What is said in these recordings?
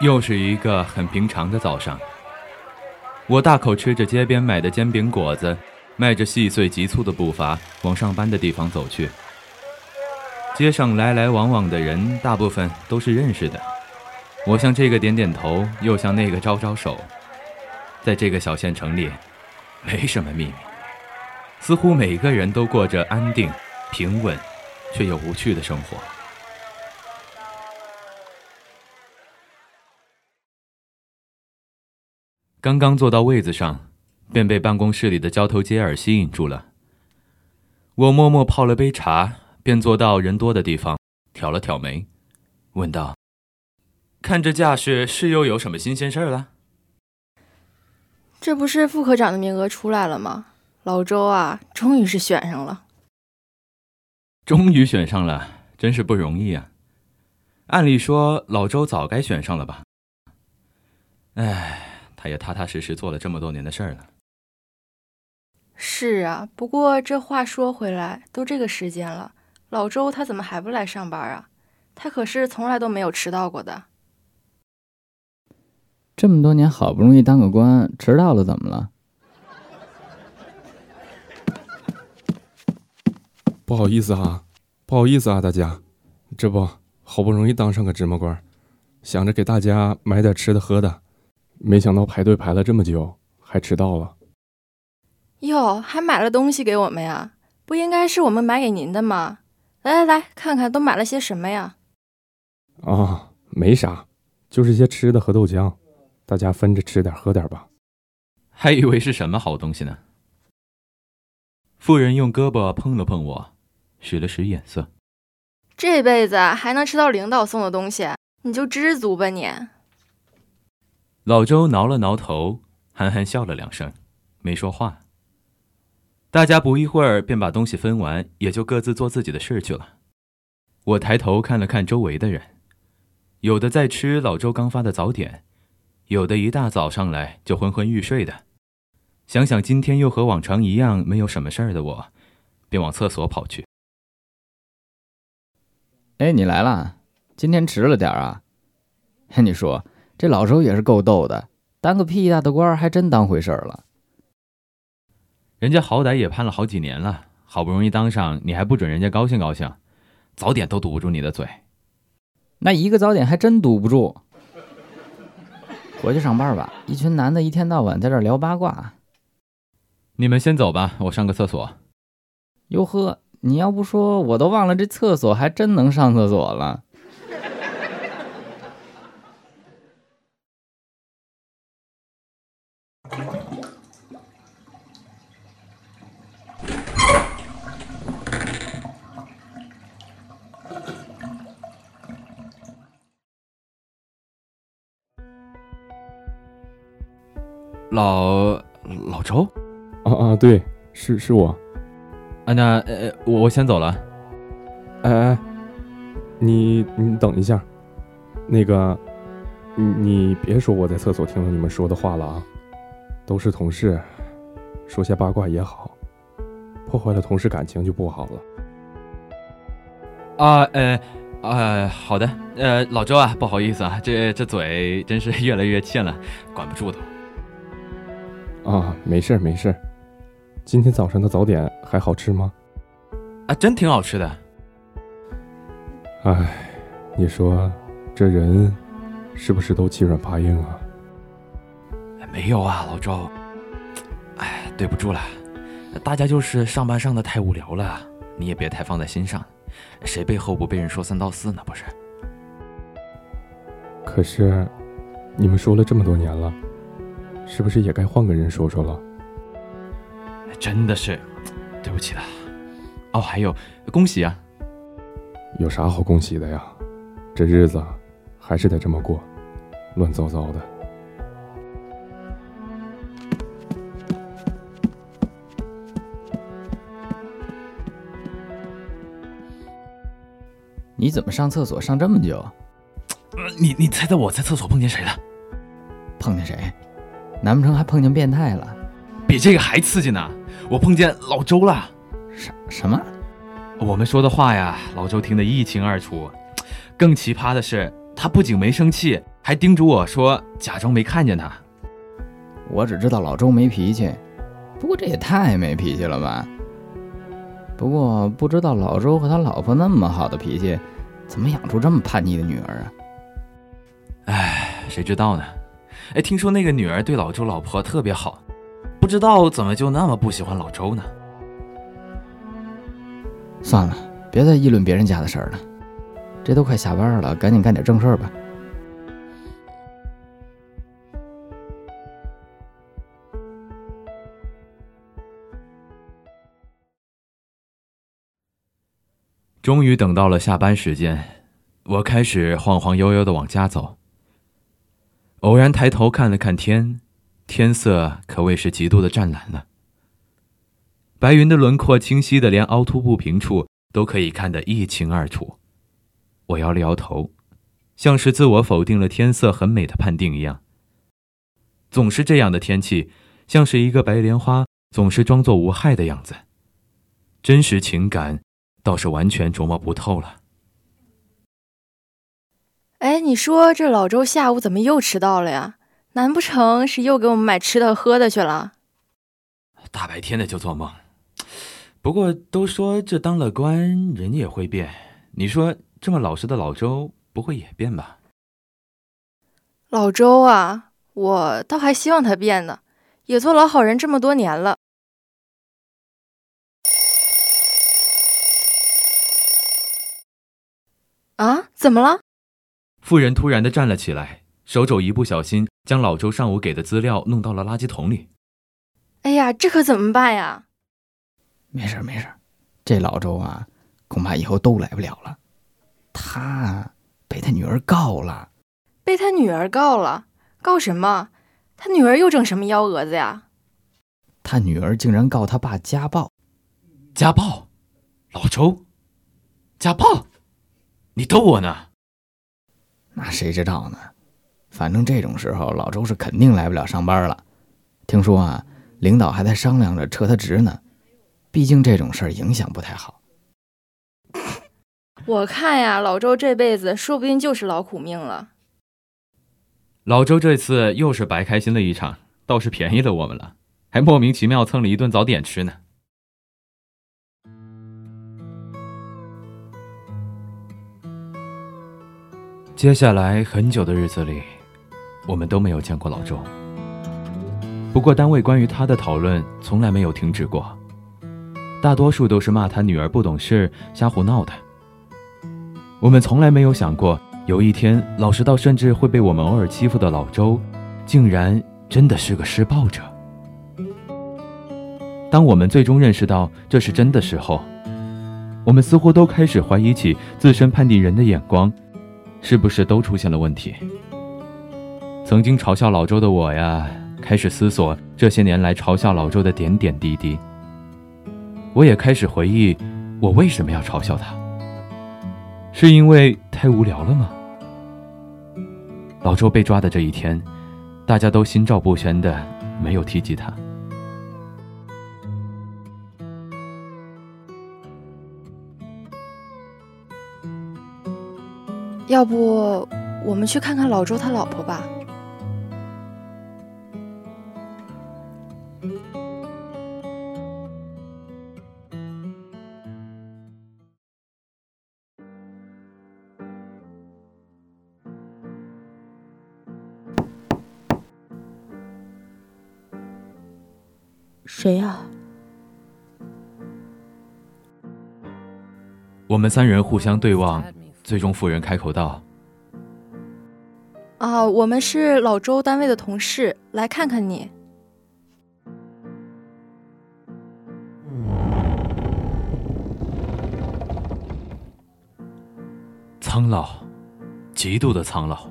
又是一个很平常的早上，我大口吃着街边买的煎饼果子，迈着细碎急促的步伐往上班的地方走去。街上来来往往的人，大部分都是认识的。我向这个点点头，又向那个招招手。在这个小县城里，没什么秘密，似乎每个人都过着安定、平稳，却又无趣的生活。刚刚坐到位子上，便被办公室里的交头接耳吸引住了。我默默泡了杯茶，便坐到人多的地方，挑了挑眉，问道：“看这架势，是又有什么新鲜事儿了？”这不是副科长的名额出来了吗？老周啊，终于是选上了。终于选上了，真是不容易啊！按理说，老周早该选上了吧？哎。他也踏踏实实做了这么多年的事儿了。是啊，不过这话说回来，都这个时间了，老周他怎么还不来上班啊？他可是从来都没有迟到过的。这么多年好不容易当个官，迟到了怎么了？不好意思哈，不好意思啊，大家，这不好不容易当上个芝麻官，想着给大家买点吃的喝的。没想到排队排了这么久，还迟到了。哟，还买了东西给我们呀？不应该是我们买给您的吗？来来来，看看都买了些什么呀？啊，没啥，就是些吃的和豆浆，大家分着吃点喝点吧。还以为是什么好东西呢。妇人用胳膊碰了碰我，使了使眼色。这辈子还能吃到领导送的东西，你就知足吧你。老周挠了挠头，憨憨笑了两声，没说话。大家不一会儿便把东西分完，也就各自做自己的事去了。我抬头看了看周围的人，有的在吃老周刚发的早点，有的一大早上来就昏昏欲睡的。想想今天又和往常一样没有什么事儿的我，便往厕所跑去。哎，你来了，今天迟了点儿啊？跟 你说。这老周也是够逗的，当个屁大的官还真当回事儿了。人家好歹也盼了好几年了，好不容易当上，你还不准人家高兴高兴？早点都堵不住你的嘴，那一个早点还真堵不住。回去上班吧，一群男的一天到晚在这聊八卦。你们先走吧，我上个厕所。哟呵，你要不说我都忘了，这厕所还真能上厕所了。老老周，啊啊，对，是是我。啊，那呃，我我先走了。哎哎，你你等一下，那个，你你别说我在厕所听到你们说的话了啊，都是同事，说些八卦也好，破坏了同事感情就不好了。啊呃啊，好的，呃，老周啊，不好意思啊，这这嘴真是越来越欠了，管不住的。啊，没事没事。今天早上的早点还好吃吗？啊，真挺好吃的。哎，你说这人是不是都欺软怕硬啊？没有啊，老周。哎，对不住了，大家就是上班上的太无聊了，你也别太放在心上。谁背后不被人说三道四呢？不是。可是，你们说了这么多年了。是不是也该换个人说说了？真的是，对不起了。哦，还有，恭喜啊！有啥好恭喜的呀？这日子还是得这么过，乱糟糟的。你怎么上厕所上这么久？你你猜猜我在厕所碰见谁了？碰见谁？难不成还碰见变态了？比这个还刺激呢！我碰见老周了。什什么？我们说的话呀，老周听得一清二楚。更奇葩的是，他不仅没生气，还。叮嘱我说假装没看见他。我只知道老周没脾气，不过这也太没脾气了吧。不过不知道老周和他老婆那么好的脾气，怎么养出这么叛逆的女儿啊？唉，谁知道呢？哎，听说那个女儿对老周老婆特别好，不知道怎么就那么不喜欢老周呢？算了，别再议论别人家的事儿了。这都快下班了，赶紧干点正事儿吧。终于等到了下班时间，我开始晃晃悠悠的往家走。偶然抬头看了看天，天色可谓是极度的湛蓝了。白云的轮廓清晰的，连凹凸不平处都可以看得一清二楚。我摇了摇头，像是自我否定了天色很美的判定一样。总是这样的天气，像是一个白莲花，总是装作无害的样子，真实情感。倒是完全琢磨不透了。哎，你说这老周下午怎么又迟到了呀？难不成是又给我们买吃的喝的去了？大白天的就做梦。不过都说这当了官人也会变，你说这么老实的老周不会也变吧？老周啊，我倒还希望他变呢，也做老好人这么多年了。啊，怎么了？妇人突然的站了起来，手肘一不小心将老周上午给的资料弄到了垃圾桶里。哎呀，这可怎么办呀？没事没事，这老周啊，恐怕以后都来不了了。他被他女儿告了。被他女儿告了？告什么？他女儿又整什么幺蛾子呀？他女儿竟然告他爸家暴。家暴？老周？家暴？你逗我呢？那谁知道呢？反正这种时候，老周是肯定来不了上班了。听说啊，领导还在商量着撤他职呢。毕竟这种事儿影响不太好。我看呀，老周这辈子说不定就是劳苦命了。老周这次又是白开心了一场，倒是便宜了我们了，还莫名其妙蹭了一顿早点吃呢。接下来很久的日子里，我们都没有见过老周。不过单位关于他的讨论从来没有停止过，大多数都是骂他女儿不懂事、瞎胡闹的。我们从来没有想过，有一天老实到甚至会被我们偶尔欺负的老周，竟然真的是个施暴者。当我们最终认识到这是真的时候，我们似乎都开始怀疑起自身判定人的眼光。是不是都出现了问题？曾经嘲笑老周的我呀，开始思索这些年来嘲笑老周的点点滴滴。我也开始回忆，我为什么要嘲笑他？是因为太无聊了吗？老周被抓的这一天，大家都心照不宣的没有提及他。要不我们去看看老周他老婆吧。谁呀？我们三人互相对望。最终，妇人开口道：“啊，我们是老周单位的同事，来看看你。苍老，极度的苍老。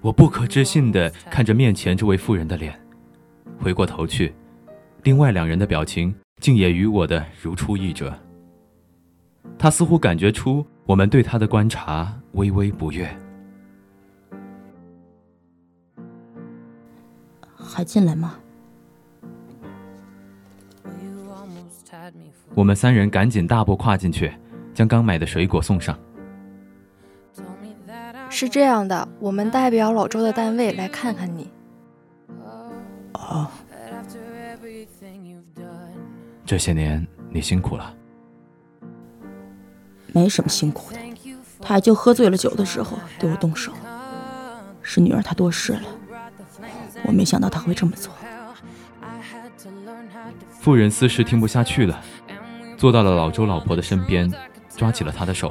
我不可置信的看着面前这位妇人的脸，回过头去，另外两人的表情竟也与我的如出一辙。他似乎感觉出。”我们对他的观察微微不悦，还进来吗？我们三人赶紧大步跨进去，将刚买的水果送上。是这样的，我们代表老周的单位来看看你。哦，这些年你辛苦了。没什么辛苦的，他就喝醉了酒的时候对我动手，是女儿她多事了，我没想到他会这么做。妇人思是听不下去了，坐到了老周老婆的身边，抓起了她的手。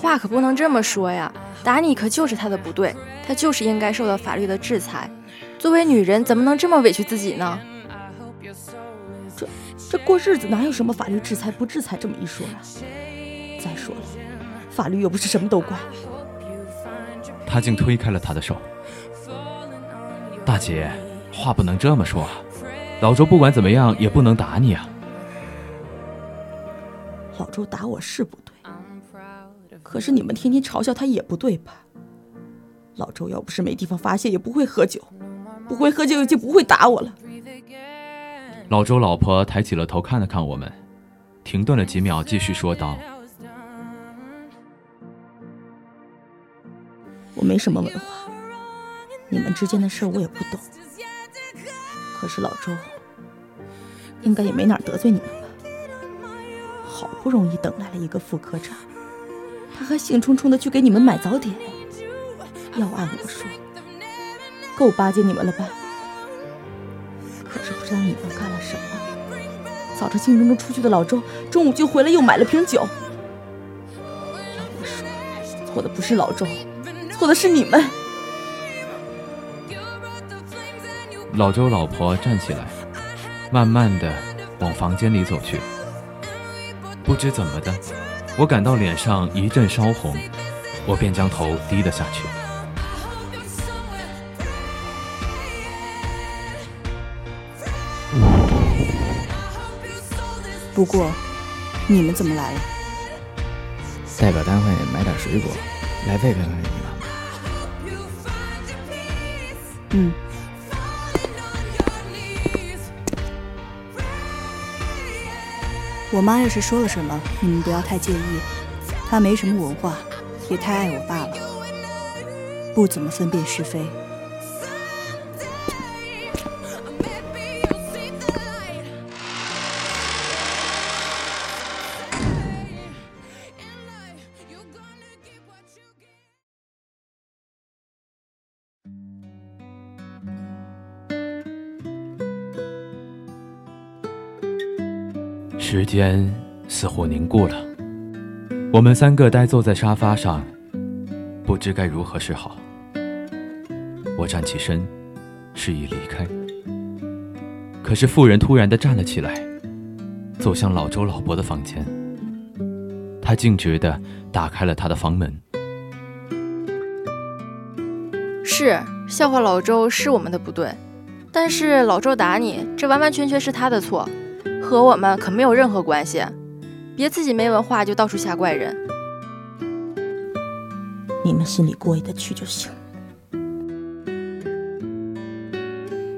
话可不能这么说呀，打你可就是他的不对，他就是应该受到法律的制裁。作为女人，怎么能这么委屈自己呢？这这过日子哪有什么法律制裁不制裁这么一说啊？再说了，法律又不是什么都管。他竟推开了他的手。大姐，话不能这么说啊！老周不管怎么样也不能打你啊！老周打我是不对，可是你们天天嘲笑他也不对吧？老周要不是没地方发泄，也不会喝酒，不会喝酒就不会打我了。老周老婆抬起了头看了看我们，停顿了几秒，继续说道：“我没什么文化，你们之间的事我也不懂。可是老周应该也没哪得罪你们吧？好不容易等来了一个副科长，他还兴冲冲的去给你们买早点。要按我说，够巴结你们了吧？不知道你们干了什么，早上兴冲冲出去的老周，中午就回来又买了瓶酒。要我说，错的不是老周，错的是你们。老周老婆站起来，慢慢的往房间里走去。不知怎么的，我感到脸上一阵烧红，我便将头低了下去。不过，你们怎么来了？代表单位买点水果，来慰慰慰你们。嗯。我妈要是说了什么，你们不要太介意。她没什么文化，也太爱我爸了，不怎么分辨是非。时间似乎凝固了，我们三个呆坐在沙发上，不知该如何是好。我站起身，示意离开，可是妇人突然的站了起来，走向老周老伯的房间。她径直的打开了他的房门。是笑话老周是我们的不对，但是老周打你，这完完全全是他的错。和我们可没有任何关系，别自己没文化就到处吓怪人。你们心里过意得去就行。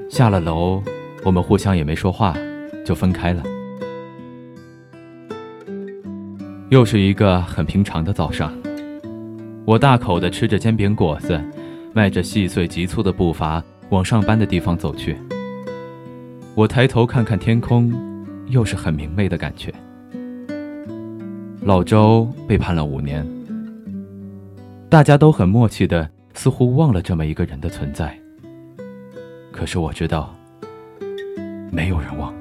下了楼，我们互相也没说话，就分开了。又是一个很平常的早上，我大口的吃着煎饼果子，迈着细碎急促的步伐往上班的地方走去。我抬头看看天空。又是很明媚的感觉。老周被判了五年，大家都很默契的，似乎忘了这么一个人的存在。可是我知道，没有人忘。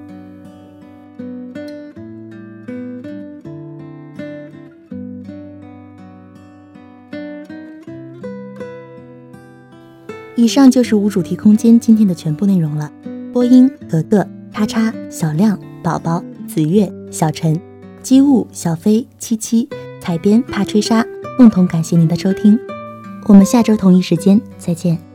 以上就是无主题空间今天的全部内容了。播音：格格、叉叉、小亮。宝宝、子月、小陈、机务、小飞、七七、彩边、怕吹沙，共同感谢您的收听，我们下周同一时间再见。